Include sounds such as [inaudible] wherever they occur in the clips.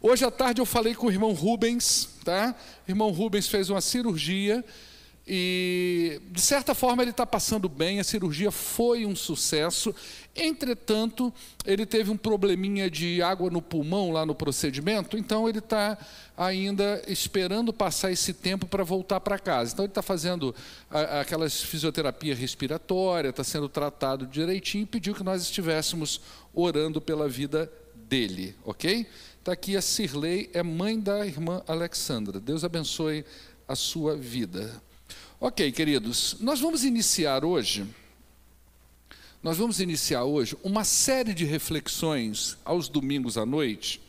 Hoje à tarde eu falei com o irmão Rubens, tá? O irmão Rubens fez uma cirurgia e, de certa forma, ele está passando bem, a cirurgia foi um sucesso. Entretanto, ele teve um probleminha de água no pulmão lá no procedimento, então ele está ainda esperando passar esse tempo para voltar para casa. Então, ele está fazendo aquelas fisioterapia respiratória, está sendo tratado direitinho e pediu que nós estivéssemos orando pela vida dele, ok? Está aqui a Cirlei, é mãe da irmã Alexandra. Deus abençoe a sua vida. Ok, queridos, nós vamos iniciar hoje, nós vamos iniciar hoje uma série de reflexões aos domingos à noite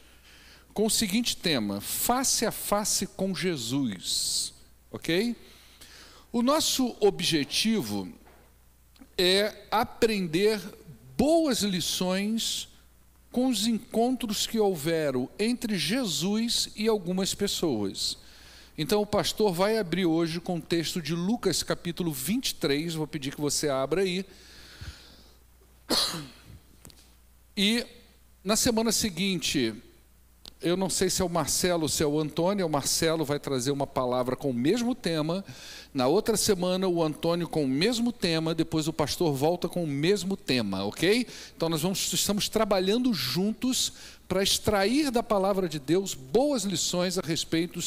com o seguinte tema: face a face com Jesus, ok? O nosso objetivo é aprender boas lições com os encontros que houveram entre Jesus e algumas pessoas. Então o pastor vai abrir hoje com o texto de Lucas capítulo 23, vou pedir que você abra aí. E na semana seguinte, eu não sei se é o Marcelo ou se é o Antônio, o Marcelo vai trazer uma palavra com o mesmo tema. Na outra semana, o Antônio com o mesmo tema, depois o pastor volta com o mesmo tema, ok? Então nós vamos, estamos trabalhando juntos para extrair da palavra de Deus boas lições a respeito,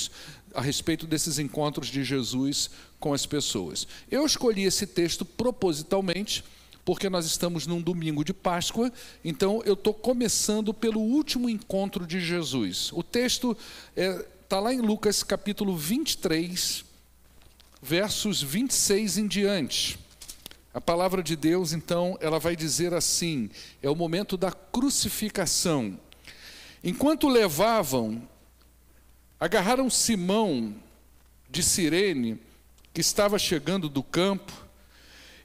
a respeito desses encontros de Jesus com as pessoas. Eu escolhi esse texto propositalmente, porque nós estamos num domingo de Páscoa, então eu estou começando pelo último encontro de Jesus. O texto está é, tá lá em Lucas capítulo 23, versos 26 em diante. A palavra de Deus, então, ela vai dizer assim: é o momento da crucificação. Enquanto levavam, agarraram Simão de Cirene, que estava chegando do campo,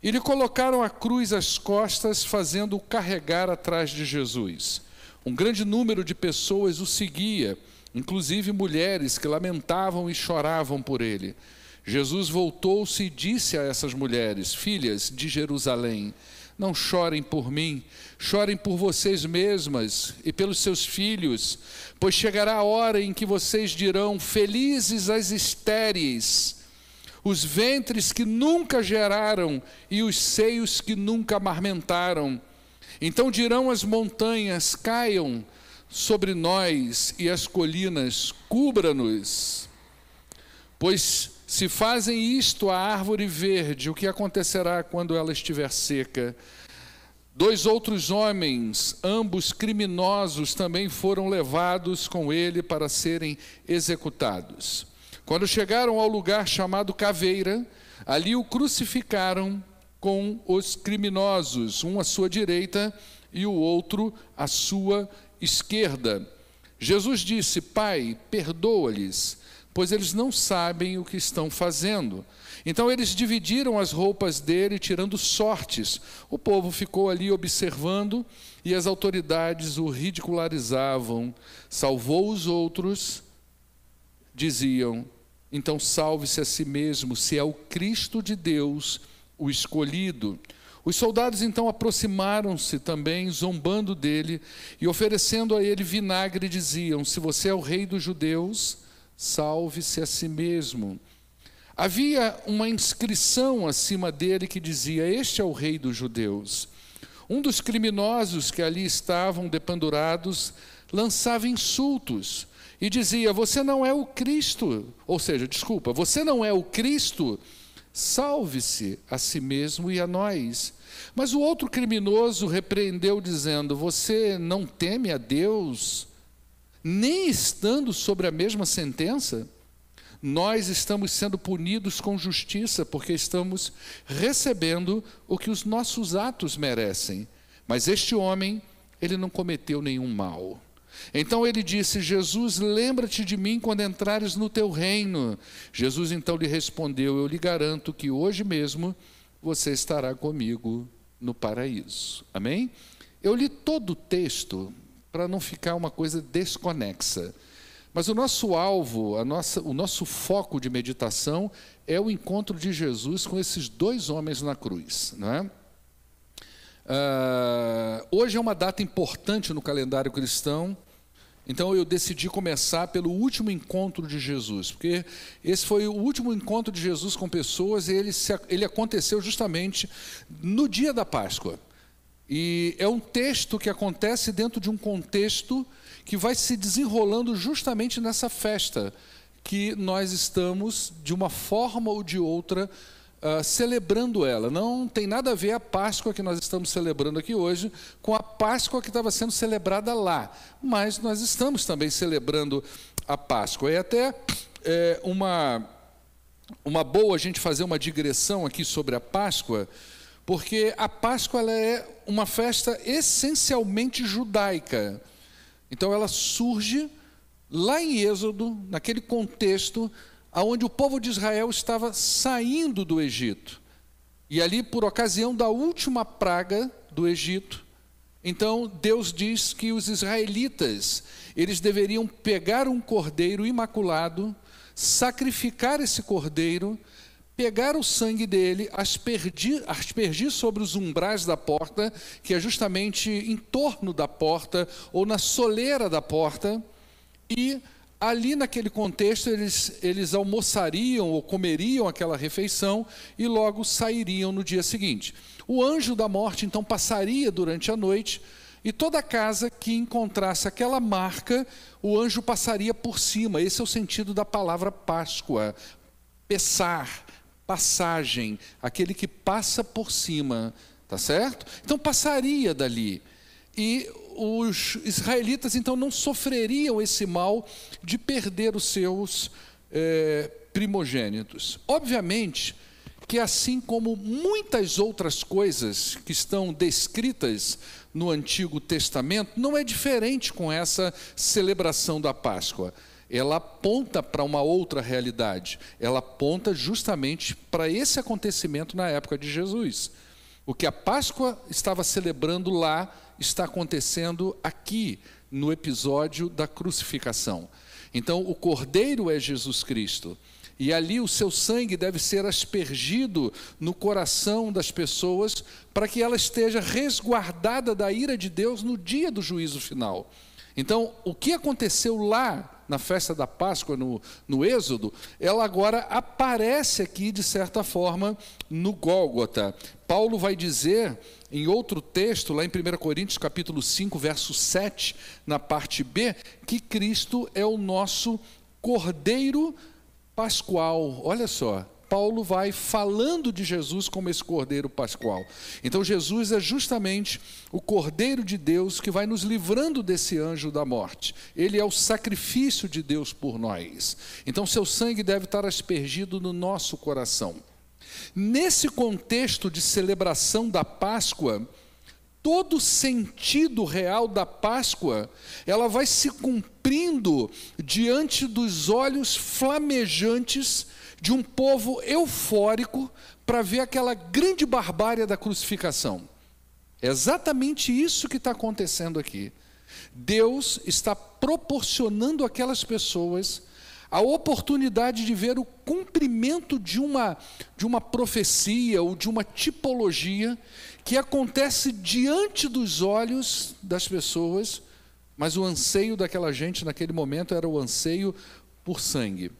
e lhe colocaram a cruz às costas, fazendo-o carregar atrás de Jesus. Um grande número de pessoas o seguia, inclusive mulheres que lamentavam e choravam por ele. Jesus voltou-se e disse a essas mulheres: Filhas de Jerusalém, não chorem por mim, chorem por vocês mesmas e pelos seus filhos, pois chegará a hora em que vocês dirão: Felizes as estéreis, os ventres que nunca geraram e os seios que nunca amamentaram. Então dirão as montanhas: Caiam sobre nós e as colinas, cubra-nos. Pois se fazem isto à árvore verde, o que acontecerá quando ela estiver seca? Dois outros homens, ambos criminosos, também foram levados com ele para serem executados. Quando chegaram ao lugar chamado Caveira, ali o crucificaram com os criminosos, um à sua direita e o outro à sua esquerda. Jesus disse: Pai, perdoa-lhes pois eles não sabem o que estão fazendo. Então eles dividiram as roupas dele, tirando sortes. O povo ficou ali observando e as autoridades o ridicularizavam. Salvou os outros, diziam: então salve-se a si mesmo, se é o Cristo de Deus, o escolhido. Os soldados então aproximaram-se também, zombando dele e oferecendo a ele vinagre, diziam: Se você é o rei dos judeus, salve-se a si mesmo. Havia uma inscrição acima dele que dizia: Este é o rei dos judeus. Um dos criminosos que ali estavam dependurados lançava insultos e dizia: Você não é o Cristo. Ou seja, desculpa, você não é o Cristo. Salve-se a si mesmo e a nós. Mas o outro criminoso repreendeu, dizendo: Você não teme a Deus? nem estando sobre a mesma sentença, nós estamos sendo punidos com justiça, porque estamos recebendo o que os nossos atos merecem. Mas este homem, ele não cometeu nenhum mal. Então ele disse: Jesus, lembra-te de mim quando entrares no teu reino. Jesus então lhe respondeu: Eu lhe garanto que hoje mesmo você estará comigo no paraíso. Amém? Eu li todo o texto, para não ficar uma coisa desconexa. Mas o nosso alvo, a nossa, o nosso foco de meditação é o encontro de Jesus com esses dois homens na cruz. Não é? Uh, hoje é uma data importante no calendário cristão. Então eu decidi começar pelo último encontro de Jesus, porque esse foi o último encontro de Jesus com pessoas e ele, se, ele aconteceu justamente no dia da Páscoa. E é um texto que acontece dentro de um contexto que vai se desenrolando justamente nessa festa que nós estamos, de uma forma ou de outra, uh, celebrando ela. Não tem nada a ver a Páscoa que nós estamos celebrando aqui hoje com a Páscoa que estava sendo celebrada lá. Mas nós estamos também celebrando a Páscoa. É até é, uma, uma boa a gente fazer uma digressão aqui sobre a Páscoa, porque a Páscoa ela é uma festa essencialmente judaica. Então ela surge lá em Êxodo, naquele contexto aonde o povo de Israel estava saindo do Egito. E ali, por ocasião da última praga do Egito, então Deus diz que os israelitas, eles deveriam pegar um cordeiro imaculado, sacrificar esse cordeiro, pegar o sangue dele, aspergir, aspergir sobre os umbrais da porta, que é justamente em torno da porta ou na soleira da porta, e ali naquele contexto eles, eles almoçariam ou comeriam aquela refeição e logo sairiam no dia seguinte. O anjo da morte então passaria durante a noite e toda casa que encontrasse aquela marca, o anjo passaria por cima. Esse é o sentido da palavra Páscoa. Pessar, passagem, aquele que passa por cima, tá certo? Então passaria dali. E os israelitas então não sofreriam esse mal de perder os seus é, primogênitos. Obviamente que, assim como muitas outras coisas que estão descritas no Antigo Testamento, não é diferente com essa celebração da Páscoa. Ela aponta para uma outra realidade, ela aponta justamente para esse acontecimento na época de Jesus. O que a Páscoa estava celebrando lá está acontecendo aqui, no episódio da crucificação. Então, o cordeiro é Jesus Cristo. E ali o seu sangue deve ser aspergido no coração das pessoas para que ela esteja resguardada da ira de Deus no dia do juízo final. Então, o que aconteceu lá na festa da Páscoa, no, no Êxodo, ela agora aparece aqui, de certa forma, no Gólgota. Paulo vai dizer em outro texto, lá em 1 Coríntios capítulo 5, verso 7, na parte B, que Cristo é o nosso Cordeiro Pascual. Olha só, Paulo vai falando de Jesus como esse Cordeiro Pascual. Então, Jesus é justamente o Cordeiro de Deus que vai nos livrando desse anjo da morte. Ele é o sacrifício de Deus por nós. Então, seu sangue deve estar aspergido no nosso coração. Nesse contexto de celebração da Páscoa, todo sentido real da Páscoa, ela vai se cumprindo diante dos olhos flamejantes de um povo eufórico para ver aquela grande barbárie da crucificação. É exatamente isso que está acontecendo aqui. Deus está proporcionando àquelas pessoas a oportunidade de ver o cumprimento de uma, de uma profecia ou de uma tipologia que acontece diante dos olhos das pessoas, mas o anseio daquela gente naquele momento era o anseio por sangue.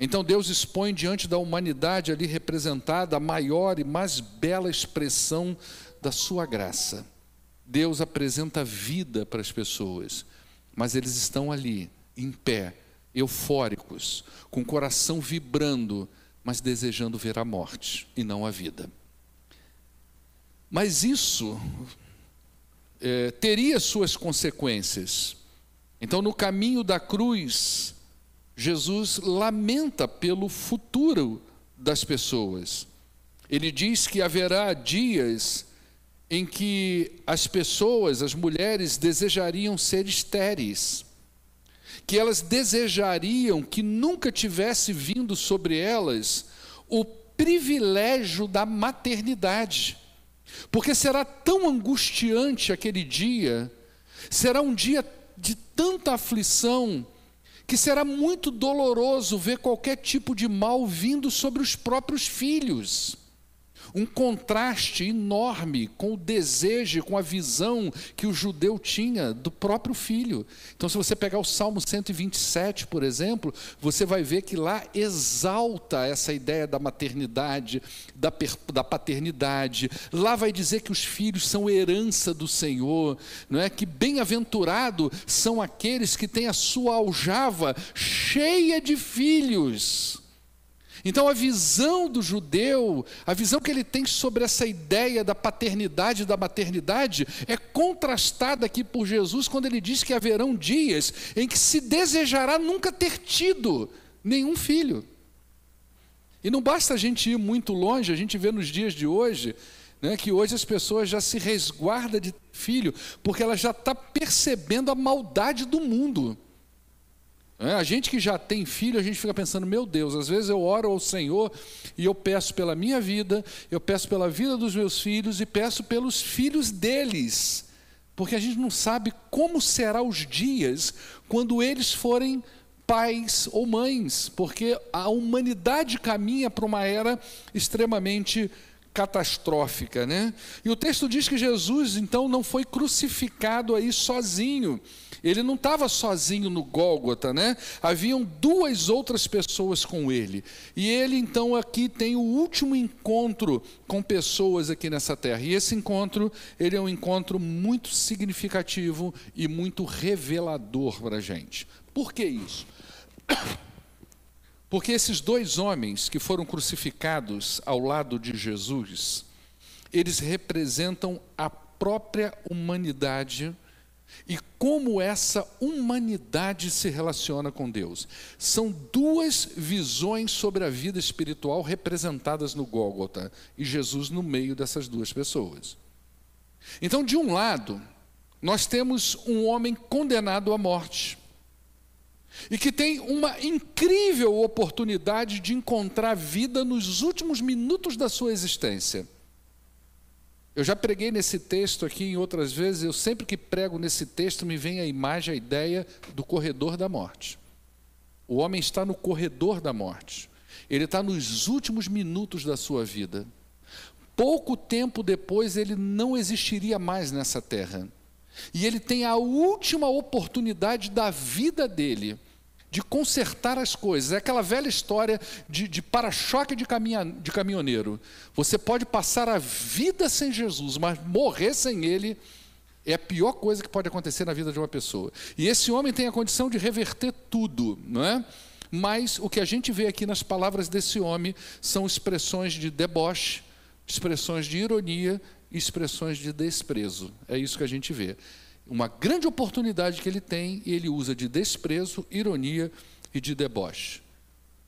Então Deus expõe diante da humanidade ali representada a maior e mais bela expressão da sua graça. Deus apresenta vida para as pessoas, mas eles estão ali, em pé, eufóricos, com o coração vibrando, mas desejando ver a morte e não a vida. Mas isso é, teria suas consequências. Então, no caminho da cruz, Jesus lamenta pelo futuro das pessoas. Ele diz que haverá dias em que as pessoas, as mulheres, desejariam ser estéreis que elas desejariam que nunca tivesse vindo sobre elas o privilégio da maternidade. Porque será tão angustiante aquele dia, será um dia de tanta aflição, que será muito doloroso ver qualquer tipo de mal vindo sobre os próprios filhos. Um contraste enorme com o desejo, com a visão que o judeu tinha do próprio filho. Então, se você pegar o Salmo 127, por exemplo, você vai ver que lá exalta essa ideia da maternidade, da, da paternidade. Lá vai dizer que os filhos são herança do Senhor, não é? Que bem-aventurado são aqueles que têm a sua aljava cheia de filhos. Então, a visão do judeu, a visão que ele tem sobre essa ideia da paternidade e da maternidade, é contrastada aqui por Jesus quando ele diz que haverão dias em que se desejará nunca ter tido nenhum filho. E não basta a gente ir muito longe, a gente vê nos dias de hoje, né, que hoje as pessoas já se resguardam de filho, porque ela já está percebendo a maldade do mundo. É, a gente que já tem filho, a gente fica pensando, meu Deus, às vezes eu oro ao Senhor e eu peço pela minha vida, eu peço pela vida dos meus filhos e peço pelos filhos deles, porque a gente não sabe como será os dias quando eles forem pais ou mães, porque a humanidade caminha para uma era extremamente catastrófica, né? E o texto diz que Jesus então não foi crucificado aí sozinho. Ele não estava sozinho no Gólgota, né? Haviam duas outras pessoas com ele. E ele então aqui tem o último encontro com pessoas aqui nessa terra. E esse encontro, ele é um encontro muito significativo e muito revelador para a gente. Por que isso? [coughs] Porque esses dois homens que foram crucificados ao lado de Jesus, eles representam a própria humanidade e como essa humanidade se relaciona com Deus. São duas visões sobre a vida espiritual representadas no Gólgota e Jesus no meio dessas duas pessoas. Então, de um lado, nós temos um homem condenado à morte e que tem uma incrível oportunidade de encontrar vida nos últimos minutos da sua existência. Eu já preguei nesse texto aqui em outras vezes, eu sempre que prego nesse texto me vem a imagem, a ideia do corredor da morte. O homem está no corredor da morte. Ele está nos últimos minutos da sua vida. Pouco tempo depois ele não existiria mais nessa terra. E ele tem a última oportunidade da vida dele de consertar as coisas. É aquela velha história de, de para-choque de, de caminhoneiro. Você pode passar a vida sem Jesus, mas morrer sem Ele é a pior coisa que pode acontecer na vida de uma pessoa. E esse homem tem a condição de reverter tudo, não é? Mas o que a gente vê aqui nas palavras desse homem são expressões de deboche, expressões de ironia expressões de desprezo. É isso que a gente vê uma grande oportunidade que ele tem e ele usa de desprezo, ironia e de deboche.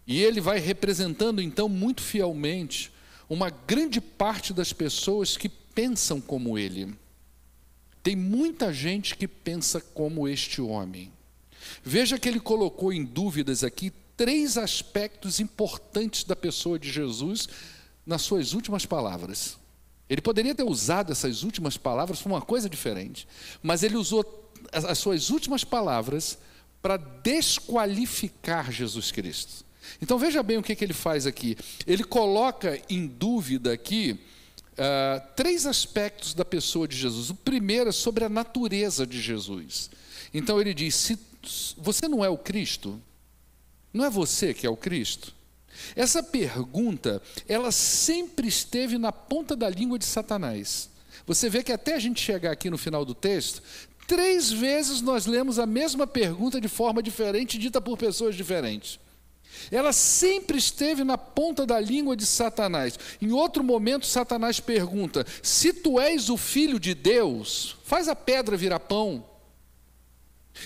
E ele vai representando então muito fielmente uma grande parte das pessoas que pensam como ele. Tem muita gente que pensa como este homem. Veja que ele colocou em dúvidas aqui três aspectos importantes da pessoa de Jesus nas suas últimas palavras. Ele poderia ter usado essas últimas palavras para uma coisa diferente, mas ele usou as suas últimas palavras para desqualificar Jesus Cristo. Então veja bem o que, que ele faz aqui. Ele coloca em dúvida aqui uh, três aspectos da pessoa de Jesus. O primeiro é sobre a natureza de Jesus. Então ele diz: se você não é o Cristo, não é você que é o Cristo? Essa pergunta, ela sempre esteve na ponta da língua de Satanás. Você vê que até a gente chegar aqui no final do texto, três vezes nós lemos a mesma pergunta de forma diferente, dita por pessoas diferentes. Ela sempre esteve na ponta da língua de Satanás. Em outro momento, Satanás pergunta: Se tu és o filho de Deus, faz a pedra virar pão.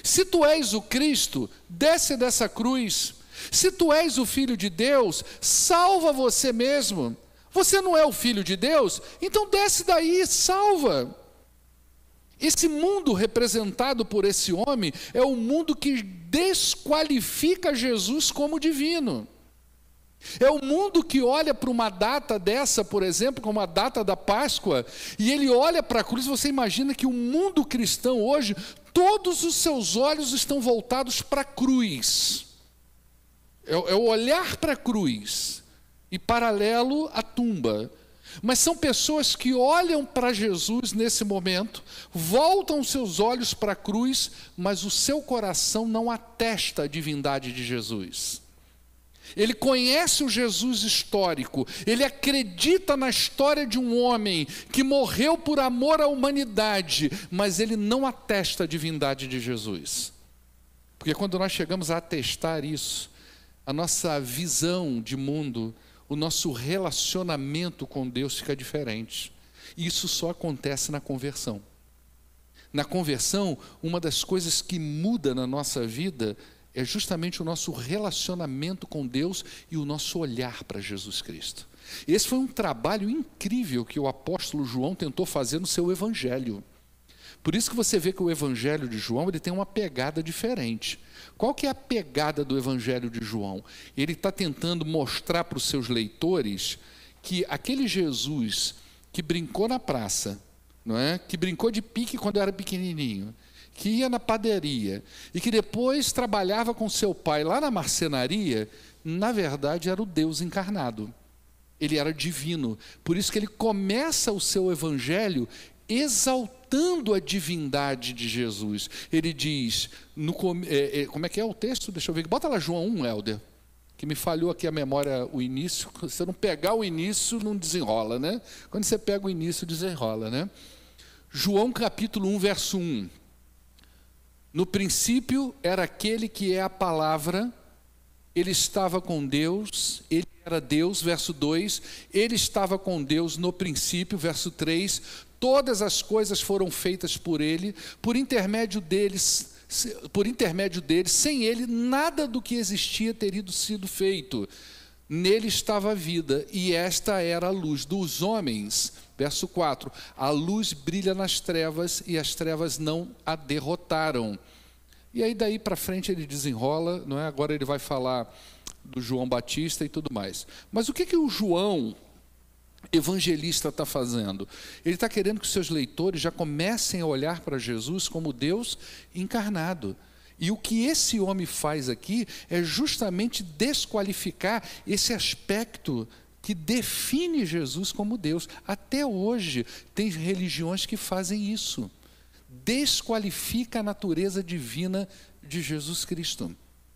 Se tu és o Cristo, desce dessa cruz. Se tu és o filho de Deus, salva você mesmo. Você não é o filho de Deus? Então desce daí e salva. Esse mundo representado por esse homem é o mundo que desqualifica Jesus como divino. É o mundo que olha para uma data dessa, por exemplo, como a data da Páscoa, e ele olha para a cruz. Você imagina que o mundo cristão hoje, todos os seus olhos estão voltados para a cruz. É, é o olhar para a cruz e paralelo à tumba. Mas são pessoas que olham para Jesus nesse momento, voltam seus olhos para a cruz, mas o seu coração não atesta a divindade de Jesus. Ele conhece o Jesus histórico, ele acredita na história de um homem que morreu por amor à humanidade, mas ele não atesta a divindade de Jesus. Porque quando nós chegamos a atestar isso, a nossa visão de mundo, o nosso relacionamento com Deus fica diferente. E isso só acontece na conversão. Na conversão, uma das coisas que muda na nossa vida é justamente o nosso relacionamento com Deus e o nosso olhar para Jesus Cristo. Esse foi um trabalho incrível que o apóstolo João tentou fazer no seu evangelho. Por isso que você vê que o evangelho de João ele tem uma pegada diferente. Qual que é a pegada do evangelho de João? Ele está tentando mostrar para os seus leitores que aquele Jesus que brincou na praça, não é? Que brincou de pique quando era pequenininho, que ia na padaria e que depois trabalhava com seu pai lá na marcenaria, na verdade era o Deus encarnado. Ele era divino. Por isso que ele começa o seu evangelho exaltando a divindade de Jesus. Ele diz, no, é, é, como é que é o texto? Deixa eu ver. Bota lá João 1, Helder. Que me falhou aqui a memória, o início. Se você não pegar o início, não desenrola, né? Quando você pega o início, desenrola, né? João capítulo 1, verso 1. No princípio era aquele que é a palavra, ele estava com Deus, ele era Deus, verso 2, ele estava com Deus no princípio, verso 3, todas as coisas foram feitas por ele, por intermédio deles, por intermédio dele, sem ele nada do que existia teria sido feito. Nele estava a vida, e esta era a luz dos homens. Verso 4: A luz brilha nas trevas, e as trevas não a derrotaram. E aí, daí para frente, ele desenrola, não é? agora ele vai falar do João Batista e tudo mais. Mas o que, que o João evangelista está fazendo? Ele está querendo que seus leitores já comecem a olhar para Jesus como Deus encarnado. E o que esse homem faz aqui é justamente desqualificar esse aspecto que define Jesus como Deus. Até hoje, tem religiões que fazem isso. Desqualifica a natureza divina de Jesus Cristo.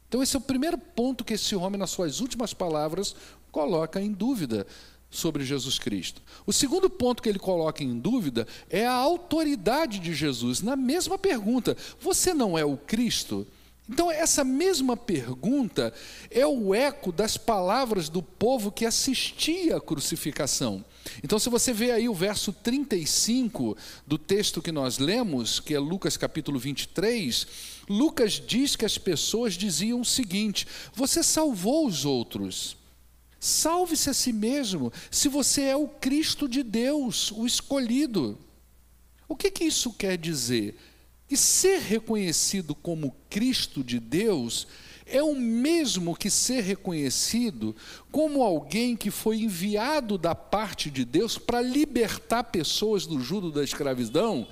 Então, esse é o primeiro ponto que esse homem, nas suas últimas palavras, coloca em dúvida sobre Jesus Cristo. O segundo ponto que ele coloca em dúvida é a autoridade de Jesus. Na mesma pergunta, você não é o Cristo? Então, essa mesma pergunta é o eco das palavras do povo que assistia à crucificação. Então, se você vê aí o verso 35 do texto que nós lemos, que é Lucas capítulo 23, Lucas diz que as pessoas diziam o seguinte: Você salvou os outros. Salve-se a si mesmo, se você é o Cristo de Deus, o escolhido. O que, que isso quer dizer? Que ser reconhecido como Cristo de Deus é o mesmo que ser reconhecido como alguém que foi enviado da parte de Deus para libertar pessoas do judo da escravidão.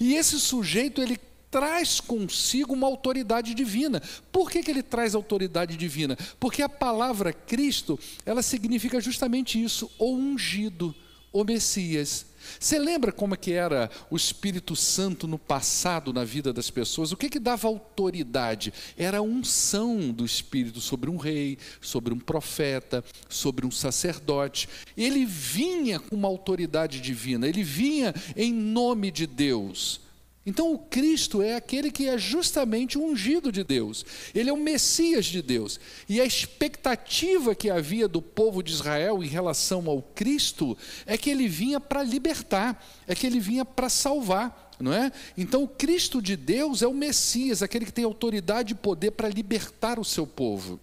E esse sujeito ele traz consigo uma autoridade divina. Por que, que ele traz autoridade divina? Porque a palavra Cristo, ela significa justamente isso, o ungido, o Messias. Você lembra como é que era o Espírito Santo no passado na vida das pessoas? O que que dava autoridade? Era a unção do Espírito sobre um rei, sobre um profeta, sobre um sacerdote. Ele vinha com uma autoridade divina, ele vinha em nome de Deus. Então, o Cristo é aquele que é justamente o ungido de Deus, ele é o Messias de Deus. E a expectativa que havia do povo de Israel em relação ao Cristo é que ele vinha para libertar, é que ele vinha para salvar. Não é? Então, o Cristo de Deus é o Messias, aquele que tem autoridade e poder para libertar o seu povo.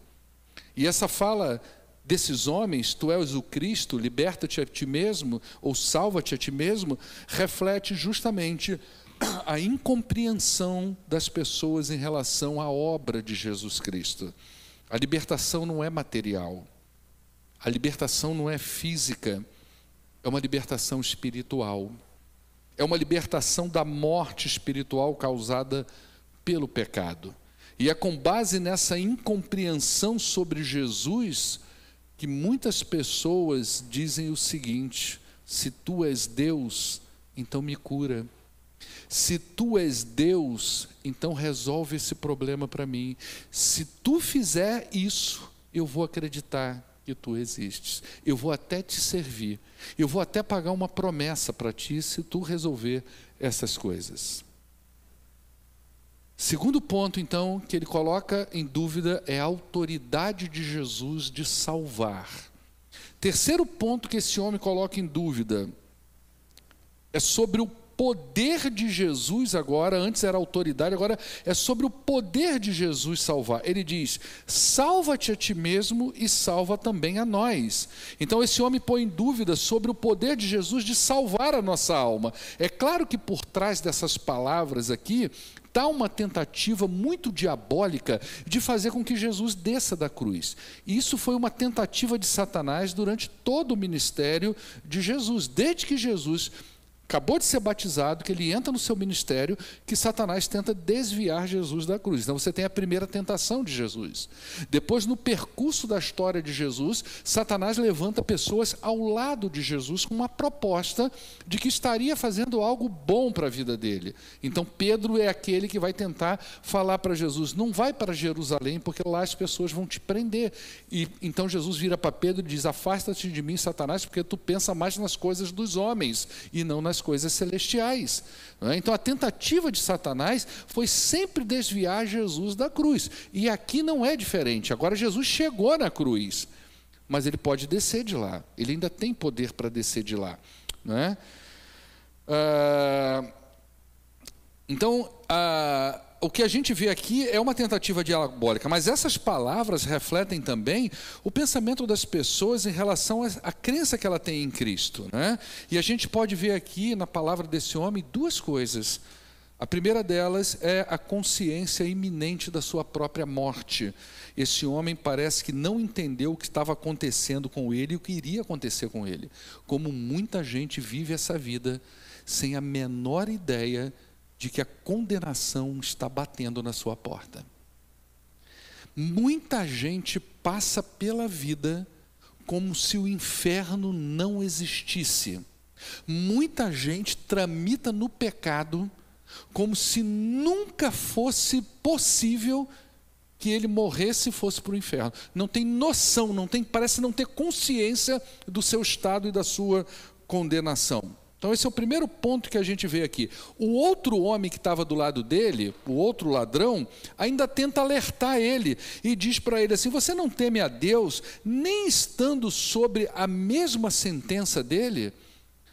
E essa fala desses homens, tu és o Cristo, liberta-te a ti mesmo, ou salva-te a ti mesmo, reflete justamente a incompreensão das pessoas em relação à obra de Jesus Cristo. A libertação não é material, a libertação não é física, é uma libertação espiritual. É uma libertação da morte espiritual causada pelo pecado. E é com base nessa incompreensão sobre Jesus que muitas pessoas dizem o seguinte: Se tu és Deus, então me cura. Se tu és Deus, então resolve esse problema para mim. Se tu fizer isso, eu vou acreditar que tu existes. Eu vou até te servir. Eu vou até pagar uma promessa para ti se tu resolver essas coisas. Segundo ponto, então, que ele coloca em dúvida é a autoridade de Jesus de salvar. Terceiro ponto que esse homem coloca em dúvida é sobre o poder de Jesus agora, antes era autoridade, agora é sobre o poder de Jesus salvar. Ele diz: salva-te a ti mesmo e salva também a nós. Então esse homem põe em dúvida sobre o poder de Jesus de salvar a nossa alma. É claro que por trás dessas palavras aqui está uma tentativa muito diabólica de fazer com que Jesus desça da cruz. Isso foi uma tentativa de Satanás durante todo o ministério de Jesus, desde que Jesus acabou de ser batizado, que ele entra no seu ministério, que Satanás tenta desviar Jesus da cruz. Então você tem a primeira tentação de Jesus. Depois, no percurso da história de Jesus, Satanás levanta pessoas ao lado de Jesus com uma proposta de que estaria fazendo algo bom para a vida dele. Então Pedro é aquele que vai tentar falar para Jesus: não vai para Jerusalém, porque lá as pessoas vão te prender. E então Jesus vira para Pedro e diz: afasta-te de mim, Satanás, porque tu pensa mais nas coisas dos homens e não nas coisas celestiais. É? Então a tentativa de Satanás foi sempre desviar Jesus da cruz. E aqui não é diferente. Agora Jesus chegou na cruz, mas ele pode descer de lá. Ele ainda tem poder para descer de lá. É? Ah, então, ah, o que a gente vê aqui é uma tentativa diabólica, mas essas palavras refletem também o pensamento das pessoas em relação à crença que ela tem em Cristo. Né? E a gente pode ver aqui na palavra desse homem duas coisas. A primeira delas é a consciência iminente da sua própria morte. Esse homem parece que não entendeu o que estava acontecendo com ele e o que iria acontecer com ele. Como muita gente vive essa vida sem a menor ideia de que a condenação está batendo na sua porta. Muita gente passa pela vida como se o inferno não existisse. Muita gente tramita no pecado como se nunca fosse possível que ele morresse e fosse para o inferno. Não tem noção, não tem, parece não ter consciência do seu estado e da sua condenação. Então, esse é o primeiro ponto que a gente vê aqui. O outro homem que estava do lado dele, o outro ladrão, ainda tenta alertar ele e diz para ele assim: Você não teme a Deus, nem estando sobre a mesma sentença dele?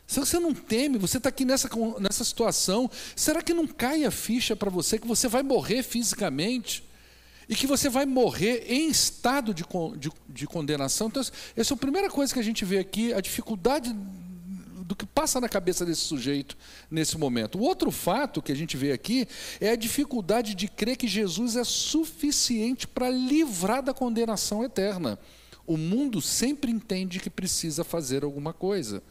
Se você não teme, você está aqui nessa, nessa situação, será que não cai a ficha para você que você vai morrer fisicamente? E que você vai morrer em estado de, de, de condenação? Então, essa é a primeira coisa que a gente vê aqui, a dificuldade do que passa na cabeça desse sujeito nesse momento. O outro fato que a gente vê aqui é a dificuldade de crer que Jesus é suficiente para livrar da condenação eterna. O mundo sempre entende que precisa fazer alguma coisa.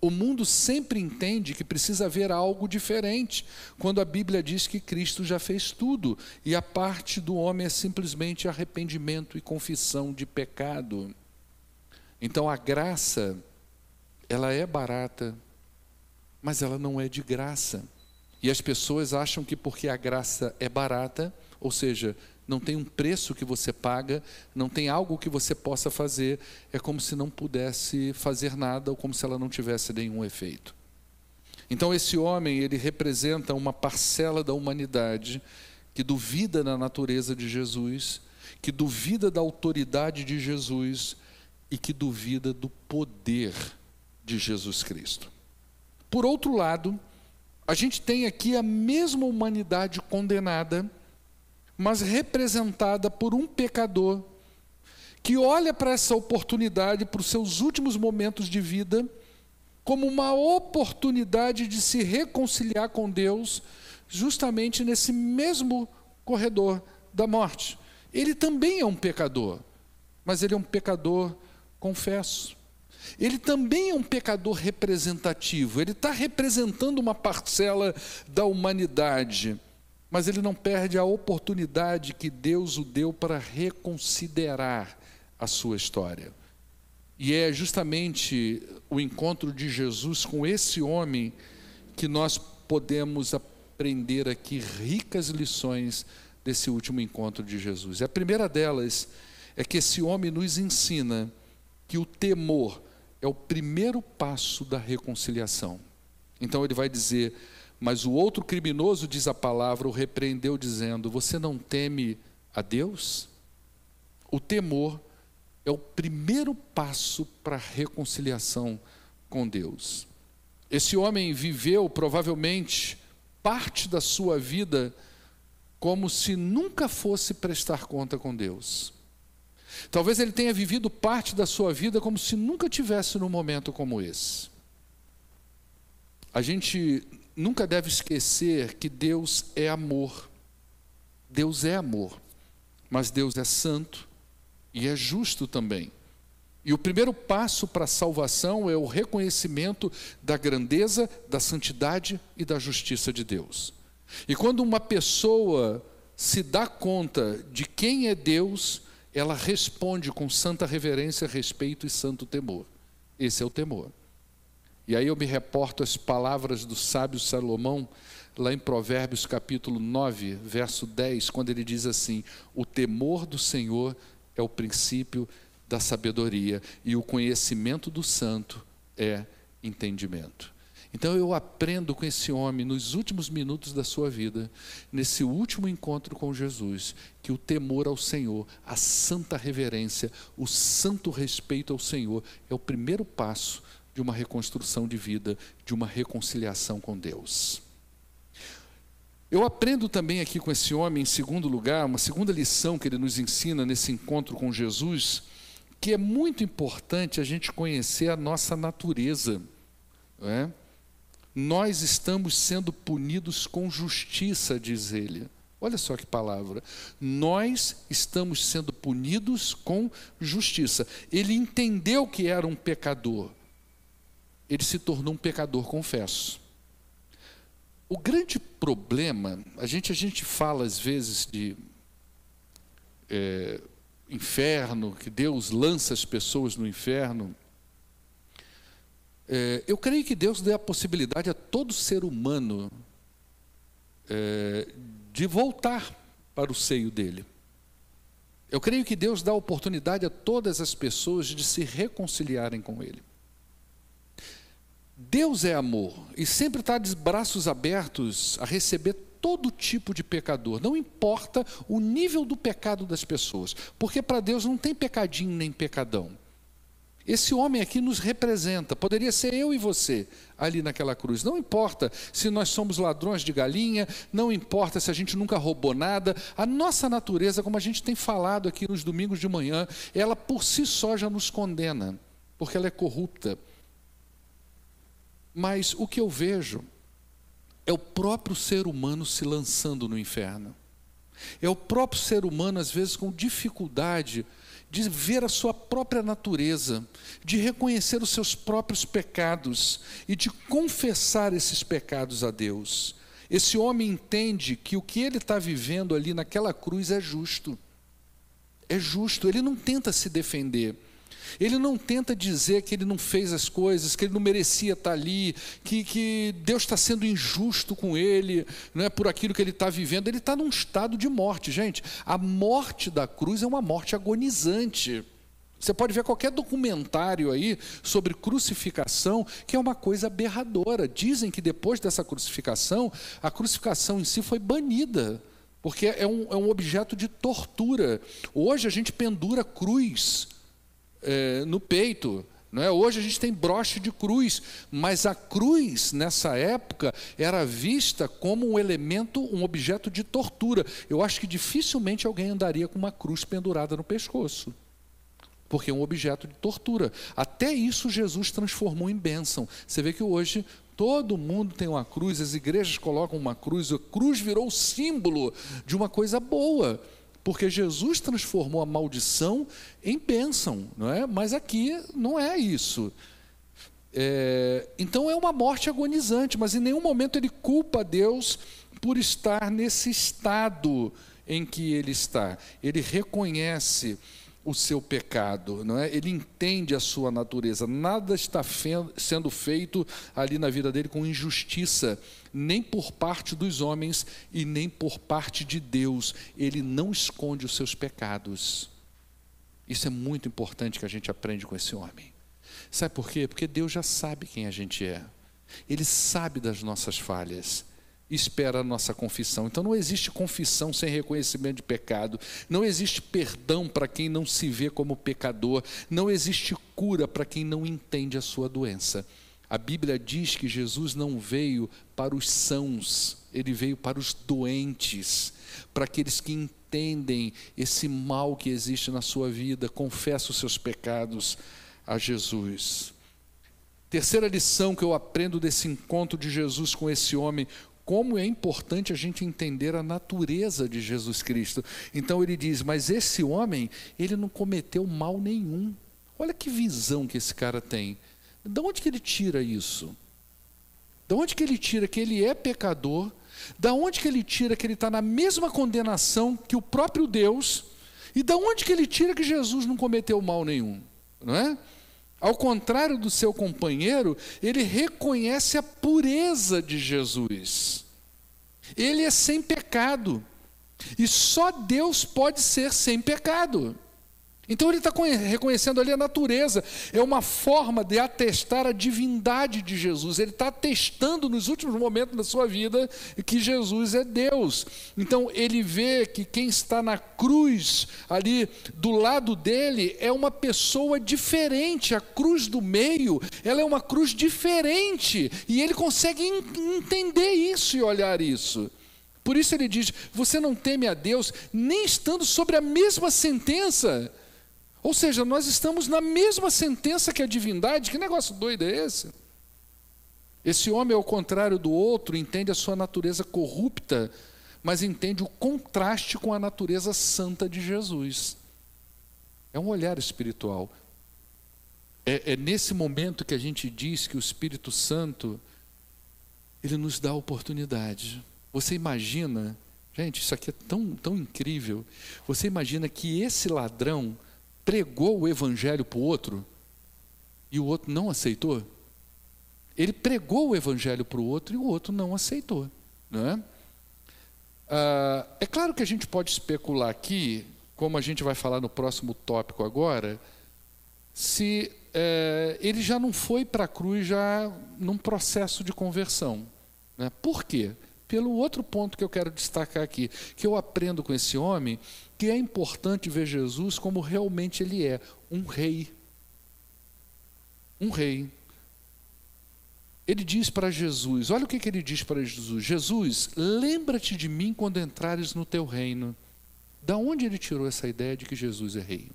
O mundo sempre entende que precisa haver algo diferente, quando a Bíblia diz que Cristo já fez tudo e a parte do homem é simplesmente arrependimento e confissão de pecado. Então a graça ela é barata, mas ela não é de graça. E as pessoas acham que porque a graça é barata, ou seja, não tem um preço que você paga, não tem algo que você possa fazer, é como se não pudesse fazer nada ou como se ela não tivesse nenhum efeito. Então esse homem, ele representa uma parcela da humanidade que duvida da natureza de Jesus, que duvida da autoridade de Jesus e que duvida do poder de Jesus Cristo. Por outro lado, a gente tem aqui a mesma humanidade condenada, mas representada por um pecador que olha para essa oportunidade, para os seus últimos momentos de vida, como uma oportunidade de se reconciliar com Deus, justamente nesse mesmo corredor da morte. Ele também é um pecador, mas ele é um pecador, confesso. Ele também é um pecador representativo, ele está representando uma parcela da humanidade, mas ele não perde a oportunidade que Deus o deu para reconsiderar a sua história. E é justamente o encontro de Jesus com esse homem que nós podemos aprender aqui ricas lições desse último encontro de Jesus. E a primeira delas é que esse homem nos ensina que o temor é o primeiro passo da reconciliação. Então ele vai dizer: Mas o outro criminoso, diz a palavra, o repreendeu, dizendo: Você não teme a Deus? O temor é o primeiro passo para a reconciliação com Deus. Esse homem viveu provavelmente parte da sua vida como se nunca fosse prestar conta com Deus. Talvez ele tenha vivido parte da sua vida como se nunca tivesse num momento como esse. A gente nunca deve esquecer que Deus é amor. Deus é amor, mas Deus é santo, e é justo também. E o primeiro passo para a salvação é o reconhecimento da grandeza, da santidade e da justiça de Deus. E quando uma pessoa se dá conta de quem é Deus, ela responde com santa reverência, respeito e santo temor. Esse é o temor. E aí eu me reporto às palavras do sábio Salomão, lá em Provérbios capítulo 9, verso 10, quando ele diz assim: O temor do Senhor é o princípio da sabedoria e o conhecimento do santo é entendimento. Então eu aprendo com esse homem nos últimos minutos da sua vida, nesse último encontro com Jesus, que o temor ao Senhor, a santa reverência, o santo respeito ao Senhor é o primeiro passo de uma reconstrução de vida, de uma reconciliação com Deus. Eu aprendo também aqui com esse homem, em segundo lugar, uma segunda lição que ele nos ensina nesse encontro com Jesus, que é muito importante a gente conhecer a nossa natureza. É? Nós estamos sendo punidos com justiça, diz ele. Olha só que palavra. Nós estamos sendo punidos com justiça. Ele entendeu que era um pecador. Ele se tornou um pecador, confesso. O grande problema, a gente, a gente fala às vezes de é, inferno, que Deus lança as pessoas no inferno. É, eu creio que Deus dê a possibilidade a todo ser humano é, de voltar para o seio dele. Eu creio que Deus dá a oportunidade a todas as pessoas de se reconciliarem com Ele. Deus é amor e sempre está de braços abertos a receber todo tipo de pecador, não importa o nível do pecado das pessoas, porque para Deus não tem pecadinho nem pecadão. Esse homem aqui nos representa, poderia ser eu e você ali naquela cruz. Não importa se nós somos ladrões de galinha, não importa se a gente nunca roubou nada, a nossa natureza, como a gente tem falado aqui nos domingos de manhã, ela por si só já nos condena, porque ela é corrupta. Mas o que eu vejo é o próprio ser humano se lançando no inferno. É o próprio ser humano, às vezes, com dificuldade de ver a sua própria natureza, de reconhecer os seus próprios pecados e de confessar esses pecados a Deus. Esse homem entende que o que ele está vivendo ali naquela cruz é justo. É justo, ele não tenta se defender. Ele não tenta dizer que ele não fez as coisas, que ele não merecia estar ali, que, que Deus está sendo injusto com ele, não é por aquilo que ele está vivendo. Ele está num estado de morte, gente. A morte da cruz é uma morte agonizante. Você pode ver qualquer documentário aí sobre crucificação, que é uma coisa aberradora. Dizem que depois dessa crucificação, a crucificação em si foi banida, porque é um, é um objeto de tortura. Hoje a gente pendura cruz é, no peito. Não é? Hoje a gente tem broche de cruz, mas a cruz nessa época era vista como um elemento, um objeto de tortura. Eu acho que dificilmente alguém andaria com uma cruz pendurada no pescoço, porque é um objeto de tortura. Até isso Jesus transformou em bênção. Você vê que hoje todo mundo tem uma cruz, as igrejas colocam uma cruz, a cruz virou o símbolo de uma coisa boa porque Jesus transformou a maldição em bênção, não é? Mas aqui não é isso. É, então é uma morte agonizante, mas em nenhum momento ele culpa Deus por estar nesse estado em que ele está. Ele reconhece o seu pecado, não é? Ele entende a sua natureza. Nada está sendo feito ali na vida dele com injustiça, nem por parte dos homens e nem por parte de Deus. Ele não esconde os seus pecados. Isso é muito importante que a gente aprende com esse homem. Sabe por quê? Porque Deus já sabe quem a gente é. Ele sabe das nossas falhas espera a nossa confissão. Então não existe confissão sem reconhecimento de pecado, não existe perdão para quem não se vê como pecador, não existe cura para quem não entende a sua doença. A Bíblia diz que Jesus não veio para os sãos, ele veio para os doentes, para aqueles que entendem esse mal que existe na sua vida, confessam os seus pecados a Jesus. Terceira lição que eu aprendo desse encontro de Jesus com esse homem: como é importante a gente entender a natureza de Jesus Cristo. Então ele diz: Mas esse homem, ele não cometeu mal nenhum. Olha que visão que esse cara tem. De onde que ele tira isso? De onde que ele tira que ele é pecador? Da onde que ele tira que ele está na mesma condenação que o próprio Deus? E da onde que ele tira que Jesus não cometeu mal nenhum? Não é? Ao contrário do seu companheiro, ele reconhece a pureza de Jesus. Ele é sem pecado. E só Deus pode ser sem pecado. Então ele está reconhecendo ali a natureza, é uma forma de atestar a divindade de Jesus. Ele está atestando nos últimos momentos da sua vida que Jesus é Deus. Então ele vê que quem está na cruz, ali do lado dele, é uma pessoa diferente. A cruz do meio, ela é uma cruz diferente. E ele consegue entender isso e olhar isso. Por isso ele diz: Você não teme a Deus, nem estando sobre a mesma sentença. Ou seja, nós estamos na mesma sentença que a divindade. Que negócio doido é esse? Esse homem, ao contrário do outro, entende a sua natureza corrupta, mas entende o contraste com a natureza santa de Jesus. É um olhar espiritual. É, é nesse momento que a gente diz que o Espírito Santo ele nos dá a oportunidade. Você imagina, gente, isso aqui é tão, tão incrível. Você imagina que esse ladrão pregou o evangelho para o outro e o outro não aceitou? Ele pregou o evangelho para o outro e o outro não aceitou. Não é? Ah, é claro que a gente pode especular aqui, como a gente vai falar no próximo tópico agora, se é, ele já não foi para a cruz já num processo de conversão. Né? Por quê? Pelo outro ponto que eu quero destacar aqui, que eu aprendo com esse homem, que é importante ver Jesus como realmente ele é, um rei. Um rei. Ele diz para Jesus: olha o que, que ele diz para Jesus: Jesus, lembra-te de mim quando entrares no teu reino. Da onde ele tirou essa ideia de que Jesus é rei?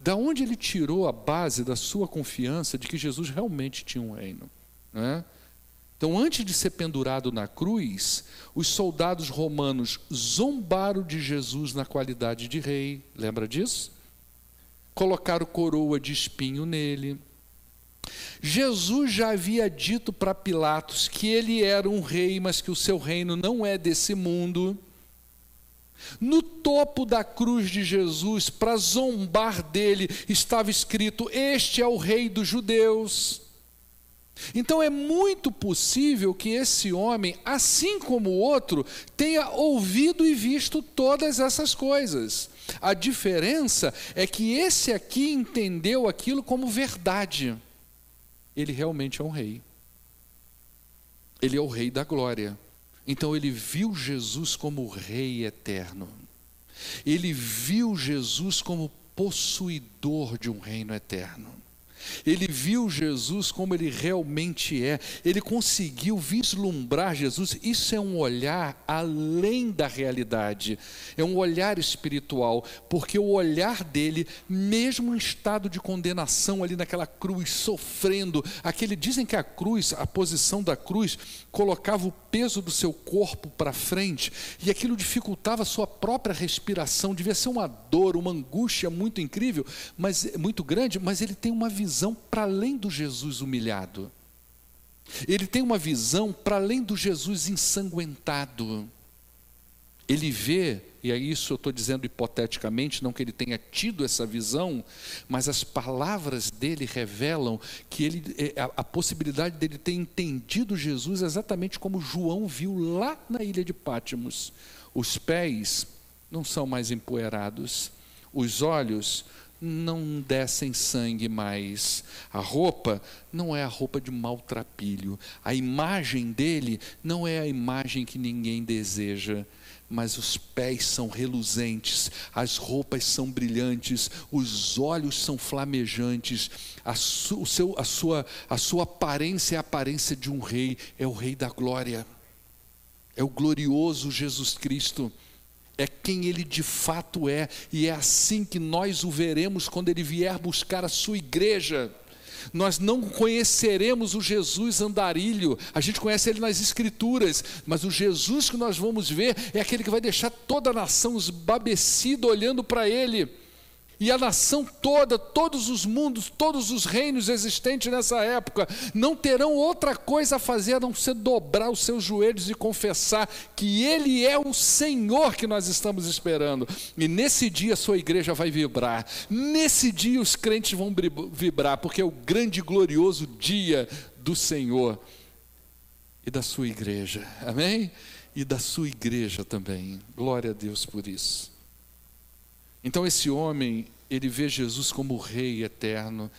Da onde ele tirou a base da sua confiança de que Jesus realmente tinha um reino? Não é? Então, antes de ser pendurado na cruz, os soldados romanos zombaram de Jesus na qualidade de rei, lembra disso? Colocaram coroa de espinho nele. Jesus já havia dito para Pilatos que ele era um rei, mas que o seu reino não é desse mundo. No topo da cruz de Jesus, para zombar dele, estava escrito: Este é o rei dos judeus. Então é muito possível que esse homem, assim como o outro, tenha ouvido e visto todas essas coisas. A diferença é que esse aqui entendeu aquilo como verdade. Ele realmente é um rei. Ele é o rei da glória. Então ele viu Jesus como rei eterno. Ele viu Jesus como possuidor de um reino eterno. Ele viu Jesus como ele realmente é, ele conseguiu vislumbrar Jesus. Isso é um olhar além da realidade, é um olhar espiritual, porque o olhar dele, mesmo em estado de condenação ali naquela cruz, sofrendo, aquele dizem que a cruz, a posição da cruz, colocava o peso do seu corpo para frente e aquilo dificultava a sua própria respiração, devia ser uma dor, uma angústia muito incrível, mas muito grande, mas ele tem uma visão para além do Jesus humilhado. Ele tem uma visão para além do Jesus ensanguentado. ele vê, e é isso eu estou dizendo hipoteticamente, não que ele tenha tido essa visão, mas as palavras dele revelam que ele, é, a, a possibilidade dele ter entendido Jesus exatamente como João viu lá na ilha de Pátimos. Os pés não são mais empoeirados, os olhos não descem sangue mais. A roupa não é a roupa de maltrapilho. A imagem dele não é a imagem que ninguém deseja. Mas os pés são reluzentes, as roupas são brilhantes, os olhos são flamejantes, a, su, seu, a, sua, a sua aparência é a aparência de um rei, é o rei da glória, é o glorioso Jesus Cristo é quem ele de fato é, e é assim que nós o veremos quando ele vier buscar a sua igreja. Nós não conheceremos o Jesus andarilho, a gente conhece ele nas Escrituras, mas o Jesus que nós vamos ver é aquele que vai deixar toda a nação esbabecida olhando para ele e a nação toda, todos os mundos, todos os reinos existentes nessa época, não terão outra coisa a fazer a não ser dobrar os seus joelhos e confessar que Ele é o Senhor que nós estamos esperando. E nesse dia a sua igreja vai vibrar, nesse dia os crentes vão vibrar, porque é o grande e glorioso dia do Senhor e da sua igreja, amém? E da sua igreja também, glória a Deus por isso. Então esse homem, ele vê Jesus como o rei eterno.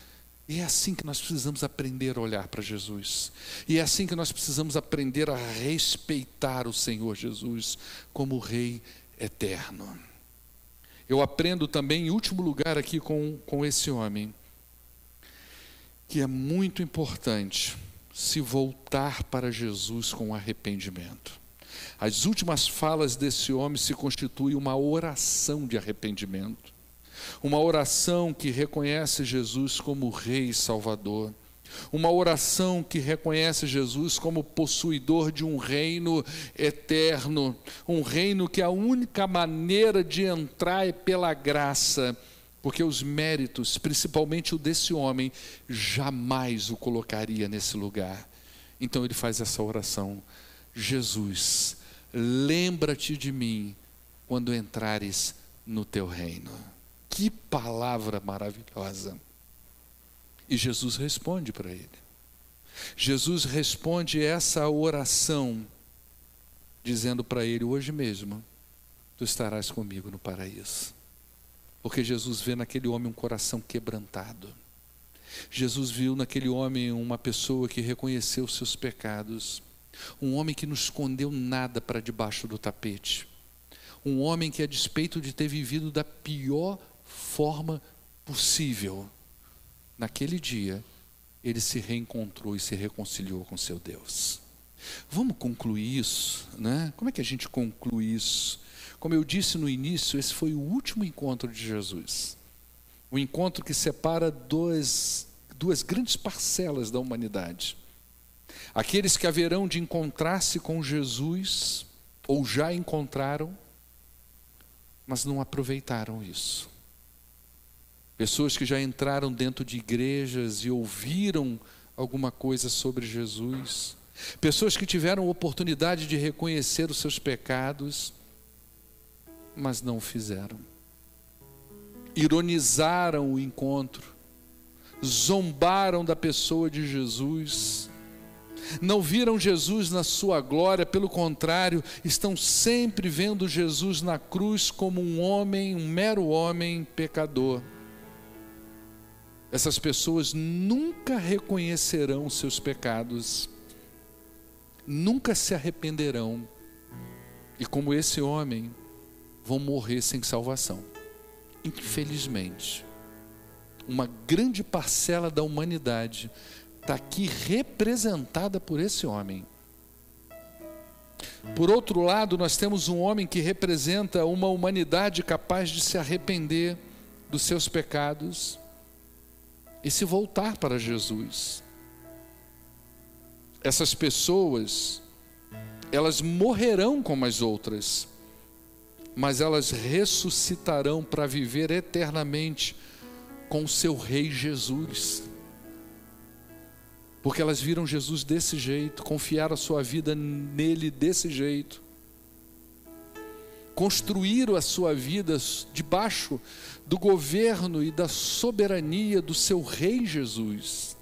E é assim que nós precisamos aprender a olhar para Jesus. E é assim que nós precisamos aprender a respeitar o Senhor Jesus como o rei eterno. Eu aprendo também, em último lugar, aqui com, com esse homem, que é muito importante se voltar para Jesus com arrependimento. As últimas falas desse homem se constituem uma oração de arrependimento, uma oração que reconhece Jesus como Rei e Salvador, uma oração que reconhece Jesus como possuidor de um reino eterno, um reino que a única maneira de entrar é pela graça, porque os méritos, principalmente o desse homem, jamais o colocaria nesse lugar. Então ele faz essa oração: Jesus, lembra-te de mim quando entrares no teu reino. Que palavra maravilhosa. E Jesus responde para ele. Jesus responde essa oração, dizendo para ele: Hoje mesmo, tu estarás comigo no paraíso. Porque Jesus vê naquele homem um coração quebrantado. Jesus viu naquele homem uma pessoa que reconheceu seus pecados um homem que não escondeu nada para debaixo do tapete. Um homem que, a despeito de ter vivido da pior forma possível, naquele dia, ele se reencontrou e se reconciliou com seu Deus. Vamos concluir isso, né? Como é que a gente conclui isso? Como eu disse no início, esse foi o último encontro de Jesus. O encontro que separa dois, duas grandes parcelas da humanidade. Aqueles que haverão de encontrar-se com Jesus, ou já encontraram, mas não aproveitaram isso. Pessoas que já entraram dentro de igrejas e ouviram alguma coisa sobre Jesus. Pessoas que tiveram oportunidade de reconhecer os seus pecados, mas não fizeram. Ironizaram o encontro, zombaram da pessoa de Jesus, não viram Jesus na sua glória, pelo contrário, estão sempre vendo Jesus na cruz como um homem, um mero homem pecador. Essas pessoas nunca reconhecerão seus pecados, nunca se arrependerão, e como esse homem, vão morrer sem salvação. Infelizmente, uma grande parcela da humanidade está aqui representada por esse homem. Por outro lado, nós temos um homem que representa uma humanidade capaz de se arrepender dos seus pecados e se voltar para Jesus. Essas pessoas, elas morrerão como as outras, mas elas ressuscitarão para viver eternamente com o seu Rei Jesus porque elas viram Jesus desse jeito, confiaram a sua vida nele desse jeito. construíram a sua vida debaixo do governo e da soberania do seu Rei Jesus.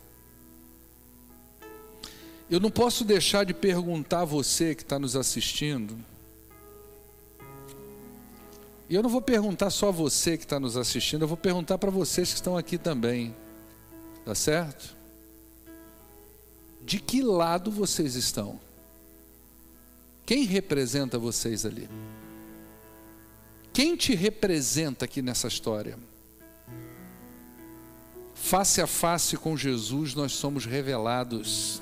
Eu não posso deixar de perguntar a você que está nos assistindo, e eu não vou perguntar só a você que está nos assistindo, eu vou perguntar para vocês que estão aqui também, tá certo? De que lado vocês estão? Quem representa vocês ali? Quem te representa aqui nessa história? Face a face com Jesus, nós somos revelados.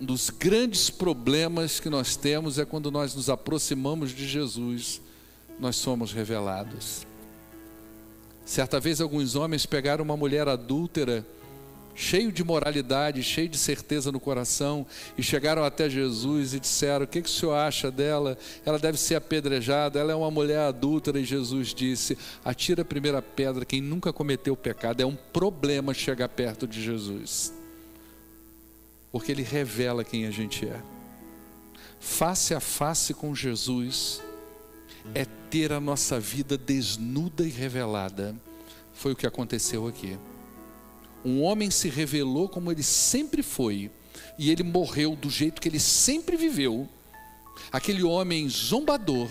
Um dos grandes problemas que nós temos é quando nós nos aproximamos de Jesus, nós somos revelados. Certa vez, alguns homens pegaram uma mulher adúltera cheio de moralidade, cheio de certeza no coração, e chegaram até Jesus e disseram: O que, que o senhor acha dela? Ela deve ser apedrejada, ela é uma mulher adúltera. E Jesus disse: Atira a primeira pedra quem nunca cometeu pecado. É um problema chegar perto de Jesus, porque ele revela quem a gente é. Face a face com Jesus é ter a nossa vida desnuda e revelada. Foi o que aconteceu aqui um homem se revelou como ele sempre foi, e ele morreu do jeito que ele sempre viveu. Aquele homem zombador,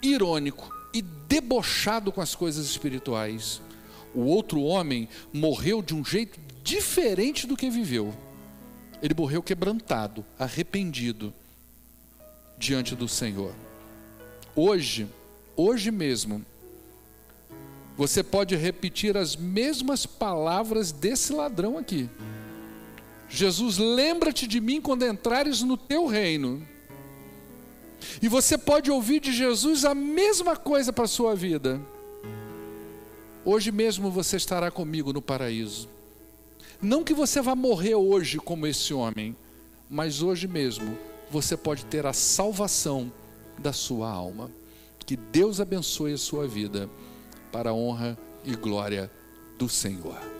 irônico e debochado com as coisas espirituais. O outro homem morreu de um jeito diferente do que viveu. Ele morreu quebrantado, arrependido diante do Senhor. Hoje, hoje mesmo, você pode repetir as mesmas palavras desse ladrão aqui. Jesus, lembra-te de mim quando entrares no teu reino. E você pode ouvir de Jesus a mesma coisa para a sua vida. Hoje mesmo você estará comigo no paraíso. Não que você vá morrer hoje como esse homem, mas hoje mesmo você pode ter a salvação da sua alma. Que Deus abençoe a sua vida para a honra e glória do Senhor.